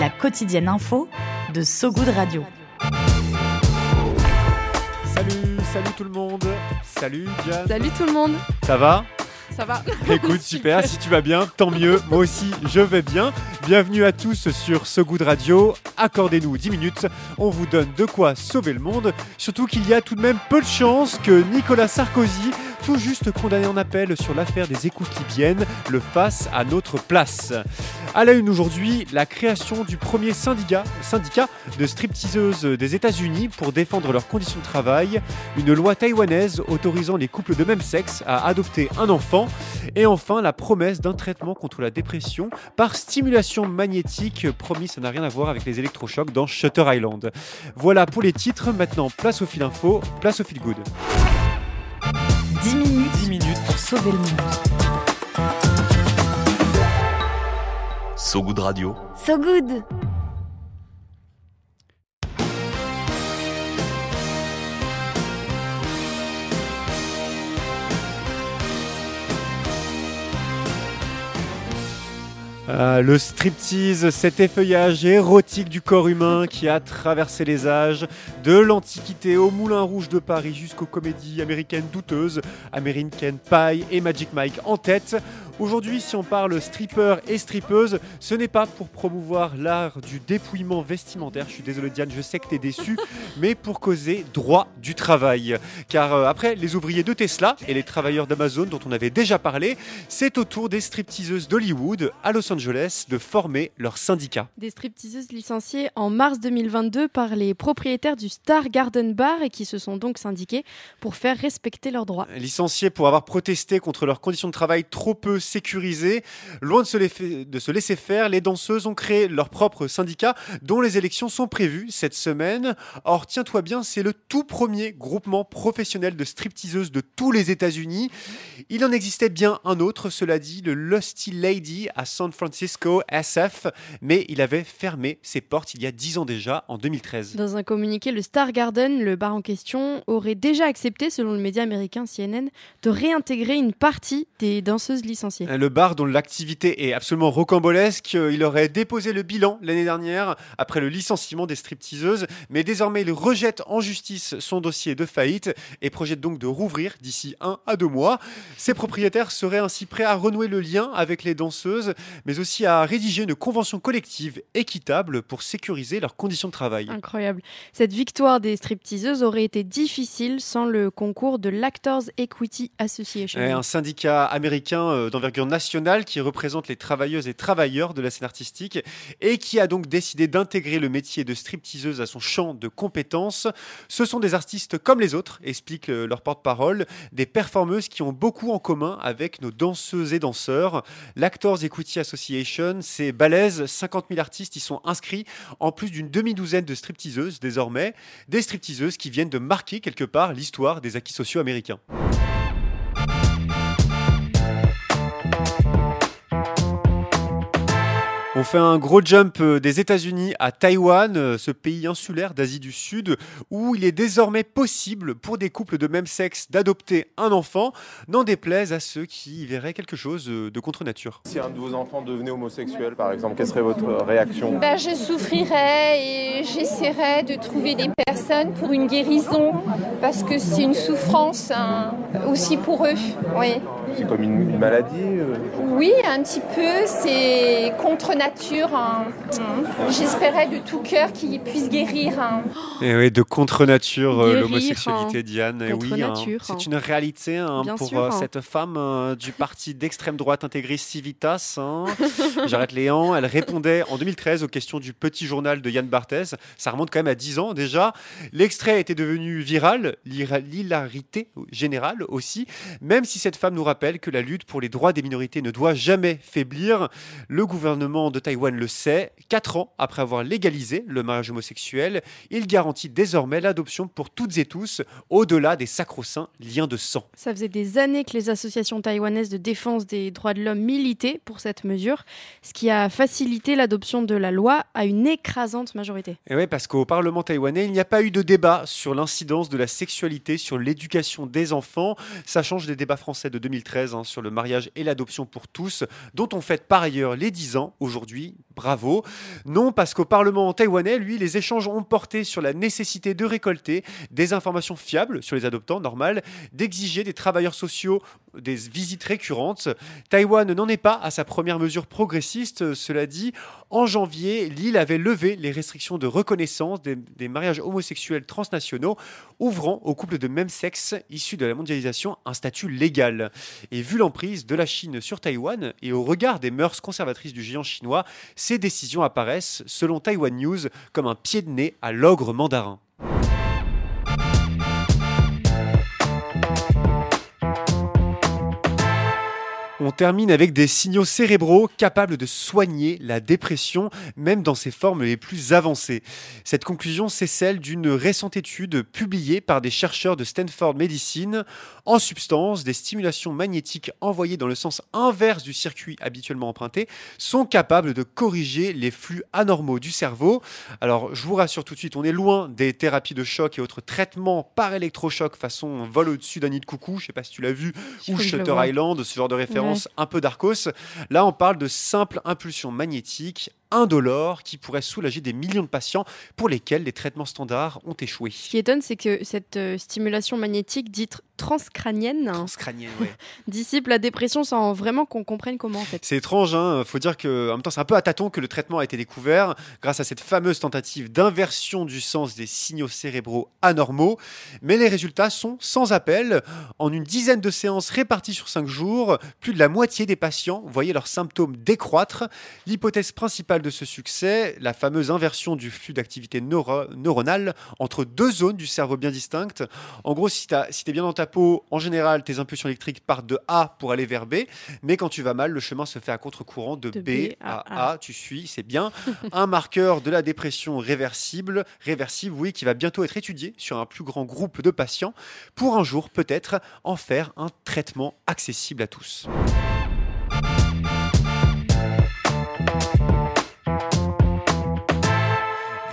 La quotidienne info de So Good Radio. Salut, salut tout le monde. Salut Diane. Salut tout le monde. Ça va? Ça va Écoute, super, si tu vas bien, tant mieux. Moi aussi, je vais bien. Bienvenue à tous sur So Good Radio. Accordez-nous 10 minutes, on vous donne de quoi sauver le monde. Surtout qu'il y a tout de même peu de chances que Nicolas Sarkozy, tout juste condamné en appel sur l'affaire des écoutes libyennes, le fasse à notre place. À la une aujourd'hui, la création du premier syndicat, syndicat de stripteaseuses des États-Unis pour défendre leurs conditions de travail, une loi taïwanaise autorisant les couples de même sexe à adopter un enfant, et enfin la promesse d'un traitement contre la dépression par stimulation magnétique. Promis, ça n'a rien à voir avec les électrochocs dans Shutter Island. Voilà pour les titres. Maintenant, place au fil info, place au fil good. Sauver le monde. So Good Radio. So Good Ah, le striptease, cet effeuillage érotique du corps humain qui a traversé les âges, de l'Antiquité au Moulin Rouge de Paris jusqu'aux comédies américaines douteuses, American Pie et Magic Mike en tête. Aujourd'hui, si on parle stripper et strippeuse, ce n'est pas pour promouvoir l'art du dépouillement vestimentaire. Je suis désolé Diane, je sais que tu es déçu, mais pour causer droit du travail. Car euh, après les ouvriers de Tesla et les travailleurs d'Amazon dont on avait déjà parlé, c'est au tour des stripteaseuses d'Hollywood à Los Angeles de former leur syndicat. Des stripteaseuses licenciées en mars 2022 par les propriétaires du Star Garden Bar et qui se sont donc syndiqués pour faire respecter leurs droits. Licenciés pour avoir protesté contre leurs conditions de travail trop peu sécurisées, loin de se, les- de se laisser faire, les danseuses ont créé leur propre syndicat dont les élections sont prévues cette semaine. Or, tiens-toi bien, c'est le tout premier groupement professionnel de stripteaseuses de tous les États-Unis. Il en existait bien un autre, cela dit, le Lusty Lady à San Francisco, SF, mais il avait fermé ses portes il y a 10 ans déjà, en 2013. Dans un communiqué, le Star Garden, le bar en question, aurait déjà accepté, selon le média américain CNN, de réintégrer une partie des danseuses licenciées. Le bar dont l'activité est absolument rocambolesque, euh, il aurait déposé le bilan l'année dernière après le licenciement des stripteaseuses, mais désormais il rejette en justice son dossier de faillite et projette donc de rouvrir d'ici un à deux mois. Ses propriétaires seraient ainsi prêts à renouer le lien avec les danseuses, mais aussi à rédiger une convention collective équitable pour sécuriser leurs conditions de travail. Incroyable. Cette victoire des stripteaseuses aurait été difficile sans le concours de l'Actors Equity Association. Et un syndicat américain euh, d'envergure nationale qui représente les travailleuses et travailleurs de la scène artistique et qui a donc décidé d'intégrer le métier de stripteaseuse à son champ de compétences. Ce sont des artistes comme les autres, explique euh, leur porte-parole, des performeuses qui ont beaucoup en commun avec nos danseuses et danseurs. L'Actors Equity Association, c'est balèze, 50 000 artistes y sont inscrits, en plus d'une demi-douzaine de stripteaseuses désormais, des stripteaseuses qui viennent de marquer quelque part l'histoire des acquis sociaux américains. On fait un gros jump euh, des États-Unis à Taïwan, euh, ce pays insulaire d'Asie du Sud, où il est désormais possible pour des couples de même sexe d'adopter un enfant, n'en déplaise à ceux qui y verraient quelque chose euh, de contre nature. Si un de vos enfants devenait homosexuel, par exemple, quelle serait votre réaction? Ben, je souffrirais et j'essaierais de trouver des personnes pour une guérison parce que c'est une souffrance hein, aussi pour eux. Oui. C'est comme une, une maladie euh, oui, un petit peu, c'est contre nature. hein. J'espérais de tout cœur qu'il puisse guérir. hein. Et oui, de contre-nature, euh, l'homosexualité, hein. Diane. Eh Contre oui, c'est une réalité hein, pour sûr, euh, hein. cette femme euh, du parti d'extrême droite intégriste Civitas. hein. J'arrête Léan. Elle répondait en 2013 aux questions du petit journal de Yann Barthès. Ça remonte quand même à 10 ans déjà. L'extrait était devenu viral, l'hilarité générale aussi, même si cette femme nous rappelle rappelle que la lutte pour les droits des minorités ne doit jamais faiblir. Le gouvernement de Taïwan le sait. Quatre ans après avoir légalisé le mariage homosexuel, il garantit désormais l'adoption pour toutes et tous, au-delà des sacro-saints liens de sang. Ça faisait des années que les associations taïwanaises de défense des droits de l'homme militaient pour cette mesure, ce qui a facilité l'adoption de la loi à une écrasante majorité. Et oui, parce qu'au Parlement taïwanais, il n'y a pas eu de débat sur l'incidence de la sexualité sur l'éducation des enfants. Ça change des débats français de 2013 hein, sur le mariage et l'adoption pour tous, dont on fête par ailleurs les 10 ans aujourd'hui. Bravo. Non, parce qu'au Parlement taïwanais, lui, les échanges ont porté sur la nécessité de récolter des informations fiables sur les adoptants, normal, d'exiger des travailleurs sociaux des visites récurrentes. Taïwan n'en est pas à sa première mesure progressiste, cela dit. En janvier, l'île avait levé les restrictions de reconnaissance des, des mariages homosexuels transnationaux, ouvrant aux couples de même sexe issus de la mondialisation un statut légal. Et vu l'emprise de la Chine sur Taïwan et au regard des mœurs conservatrices du géant chinois, ces décisions apparaissent, selon Taiwan News, comme un pied de nez à l'ogre mandarin. On termine avec des signaux cérébraux capables de soigner la dépression, même dans ses formes les plus avancées. Cette conclusion, c'est celle d'une récente étude publiée par des chercheurs de Stanford Medicine. En substance, des stimulations magnétiques envoyées dans le sens inverse du circuit habituellement emprunté sont capables de corriger les flux anormaux du cerveau. Alors, je vous rassure tout de suite, on est loin des thérapies de choc et autres traitements par électrochoc façon vol au-dessus d'un nid de coucou, je sais pas si tu l'as vu, ou Shutter Island, ce genre de référence ouais. Un peu d'Arcos. Là, on parle de simples impulsions magnétiques indolores qui pourraient soulager des millions de patients pour lesquels les traitements standards ont échoué. Ce qui étonne, c'est que cette euh, stimulation magnétique dite transcrânienne, transcrânienne ouais. dissipe la dépression sans vraiment qu'on comprenne comment en fait. C'est étrange, hein faut dire que en même temps c'est un peu à tâtons que le traitement a été découvert grâce à cette fameuse tentative d'inversion du sens des signaux cérébraux anormaux, mais les résultats sont sans appel. En une dizaine de séances réparties sur cinq jours, plus de la moitié des patients voyaient leurs symptômes décroître. L'hypothèse principale de ce succès, la fameuse inversion du flux d'activité neuro neuronale entre deux zones du cerveau bien distinctes. En gros, si tu si es bien dans ta peau, en général, tes impulsions électriques partent de A pour aller vers B, mais quand tu vas mal, le chemin se fait à contre-courant de, de, B, B à A. A. Tu suis, c'est bien. un marqueur de la dépression réversible, réversible, oui, qui va bientôt être étudié sur un plus grand groupe de patients pour un jour peut-être en faire un traitement accessible à tous.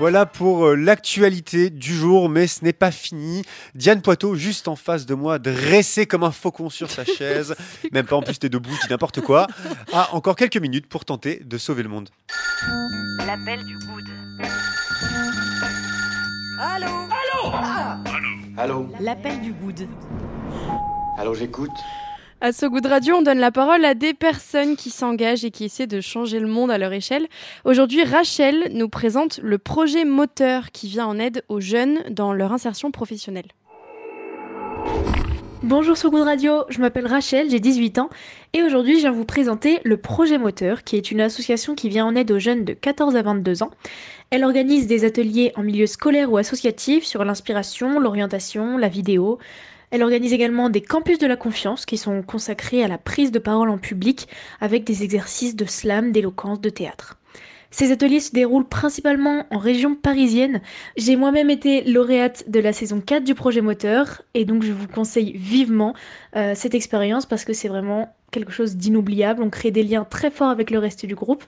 Voilà pour euh, l'actualité du jour, mais ce n'est pas fini. Diane Poitot, juste en face de moi, dressée comme un faucon sur sa chaise, même pas en plus t'es debout, dis n'importe quoi, a encore quelques minutes pour tenter de sauver le monde. L'appel du good. Allô Allô ah Allô L'appel du good. Allô, j'écoute. À goût de radio, on donne la parole à des personnes qui s'engagent et qui essaient de changer le monde à leur échelle. Aujourd'hui, Rachel nous présente le projet Moteur qui vient en aide aux jeunes dans leur insertion professionnelle. Bonjour So Good Radio, je m'appelle Rachel, j'ai 18 ans et aujourd'hui je viens vous présenter le Projet Moteur qui est une association qui vient en aide aux jeunes de 14 à 22 ans. Elle organise des ateliers en milieu scolaire ou associatif sur l'inspiration, l'orientation, la vidéo, elle organise également des campus de la confiance qui sont consacrés à la prise de parole en public avec des exercices de slam, d'éloquence, de théâtre. Ces ateliers se déroulent principalement en région parisienne. J'ai moi-même été lauréate de la saison 4 du projet moteur et donc je vous conseille vivement euh, cette expérience parce que c'est vraiment quelque chose d'inoubliable. On crée des liens très forts avec le reste du groupe.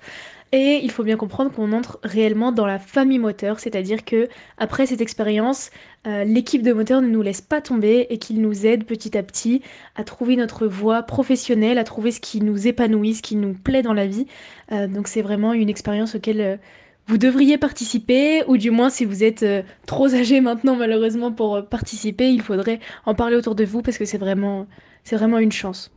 Et il faut bien comprendre qu'on entre réellement dans la famille moteur, c'est-à-dire que après cette expérience, euh, l'équipe de moteur ne nous laisse pas tomber et qu'il nous aide petit à petit à trouver notre voie professionnelle, à trouver ce qui nous épanouit, ce qui nous plaît dans la vie. Euh, donc c'est vraiment une expérience auquel euh, vous devriez participer, ou du moins si vous êtes trop âgé maintenant malheureusement pour participer, il faudrait en parler autour de vous parce que c'est vraiment, c'est vraiment une chance.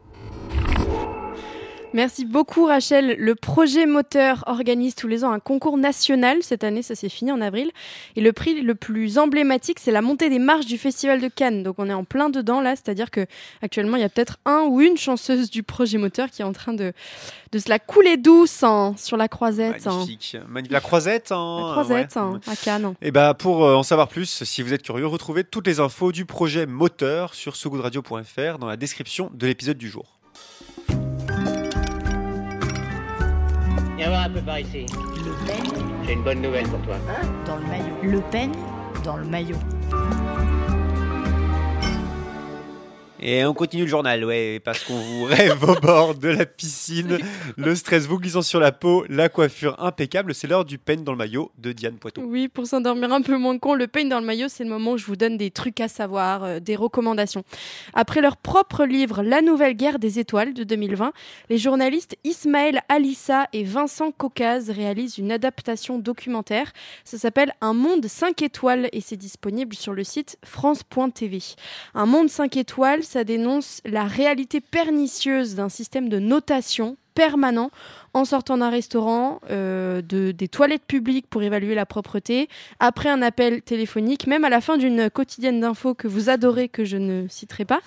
Merci beaucoup Rachel. Le projet Moteur organise tous les ans un concours national. Cette année, ça s'est fini en avril. Et le prix le plus emblématique, c'est la montée des marches du Festival de Cannes. Donc on est en plein dedans là, c'est-à-dire que actuellement il y a peut-être un ou une chanceuse du projet Moteur qui est en train de, de se la couler douce hein, sur la croisette. Magnifique. Hein. La croisette, hein, la croisette ouais. hein, à Cannes. Et bah pour euh, en savoir plus, si vous êtes curieux, retrouvez toutes les infos du projet Moteur sur sogoodradio.fr dans la description de l'épisode du jour. Viens voir un peu par ici. Le peigne J'ai une bonne nouvelle pour toi. dans le maillot. Le peigne dans le maillot. Et on continue le journal, ouais, parce qu'on vous rêve au bord de la piscine, le stress vous glissant sur la peau, la coiffure impeccable. C'est l'heure du peigne dans le maillot de Diane Poitou. Oui, pour s'endormir un peu moins con, le peigne dans le maillot, c'est le moment où je vous donne des trucs à savoir, euh, des recommandations. Après leur propre livre La nouvelle guerre des étoiles de 2020, les journalistes Ismaël Alissa et Vincent Caucase réalisent une adaptation documentaire. Ça s'appelle Un monde 5 étoiles et c'est disponible sur le site France.tv. Un monde 5 étoiles, ça dénonce la réalité pernicieuse d'un système de notation permanent en sortant d'un restaurant, euh, de, des toilettes publiques pour évaluer la propreté, après un appel téléphonique, même à la fin d'une quotidienne d'infos que vous adorez, que je ne citerai pas.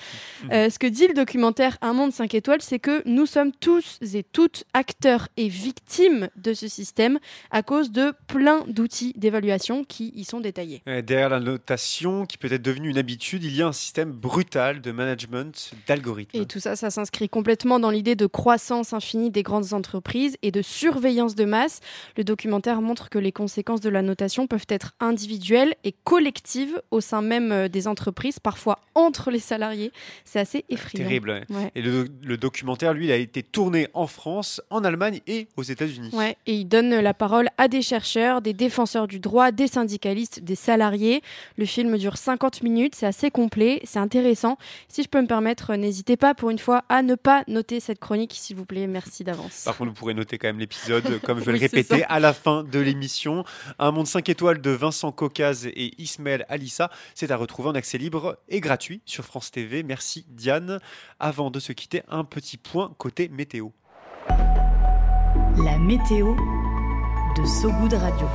Euh, ce que dit le documentaire Un monde 5 étoiles, c'est que nous sommes tous et toutes acteurs et victimes de ce système à cause de plein d'outils d'évaluation qui y sont détaillés. Derrière la notation, qui peut être devenue une habitude, il y a un système brutal de management d'algorithmes. Et tout ça, ça s'inscrit complètement dans l'idée de croissance infinie des grandes entreprises et de surveillance de masse. Le documentaire montre que les conséquences de la notation peuvent être individuelles et collectives au sein même euh, des entreprises, parfois entre les salariés. C'est assez effrayant. Terrible. ouais. Ouais. Et le, le documentaire, lui, il a été tourné en France, en Allemagne et aux États-Unis. Ouais, et il donne la parole à des chercheurs, des défenseurs du droit, des syndicalistes, des salariés. Le film dure 50 minutes, c'est assez complet, c'est intéressant. Si je peux me permettre, n'hésitez pas pour une fois à ne pas noter cette chronique, s'il vous plaît. Merci d'avance. Par contre, vous pourrez noter quand même l'épisode, comme je vais Oui, le répéter, à la fin de l'émission. Un monde 5 étoiles de Vincent Caucase et Ismaël Alissa, c'est à retrouver en accès libre et gratuit sur France TV. Merci Diane. Avant de se quitter, un petit point côté météo. La météo de Sogoud Radio.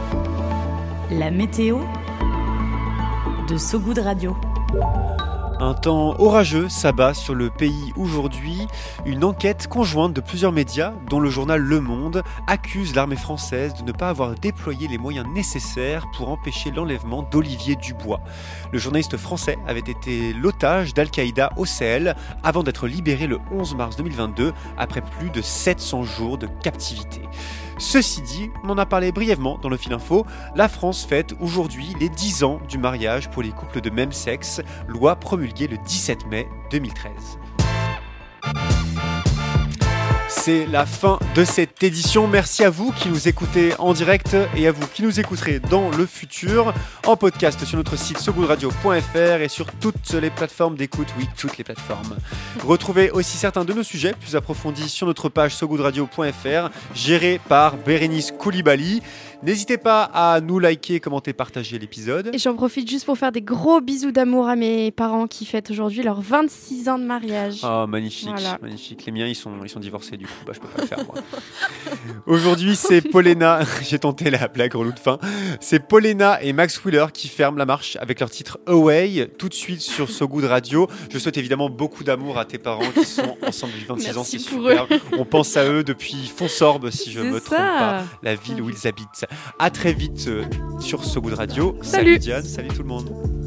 La météo de Sogoud Radio. Un temps orageux s'abat sur le pays aujourd'hui. Une enquête conjointe de plusieurs médias, dont le journal Le Monde, accuse l'armée française de ne pas avoir déployé les moyens nécessaires pour empêcher l'enlèvement d'Olivier Dubois. Le journaliste français avait été l'otage d'Al-Qaïda au Sahel avant d'être libéré le 11 mars 2022 après plus de 700 jours de captivité. Ceci dit, on en a parlé brièvement dans le fil info, la France fête aujourd'hui les 10 ans du mariage pour les couples de même sexe, loi promulguée le 17 mai 2013. C'est la fin de cette édition. Merci à vous qui nous écoutez en direct et à vous qui nous écouterez dans le futur en podcast sur notre site sogoodradio.fr et sur toutes les plateformes d'écoute. Oui, toutes les plateformes. Retrouvez aussi certains de nos sujets plus approfondis sur notre page sogoodradio.fr gérée par Bérénice Koulibaly. N'hésitez pas à nous liker, commenter, partager l'épisode. Et j'en profite juste pour faire des gros bisous d'amour à mes parents qui fêtent aujourd'hui leurs 26 ans de mariage. Oh, magnifique, Voilà. magnifique. Les miens, ils sont, ils sont divorcés du coup. Bah, je peux pas le faire, moi. Aujourd'hui, c'est Paulina. J'ai tenté la blague relou de fin. C'est Paulina et Max Wheeler qui ferment la marche avec leur titre Away tout de suite sur So Good Radio. Je souhaite évidemment beaucoup d'amour à tes parents qui sont ensemble depuis 26 ans. C'est super. On pense à eux depuis Fonsorbe, si je me ça. trompe pas, la ville où ils habitent. À très vite euh, sur So Good Radio. Salut. Diane, salut tout le monde.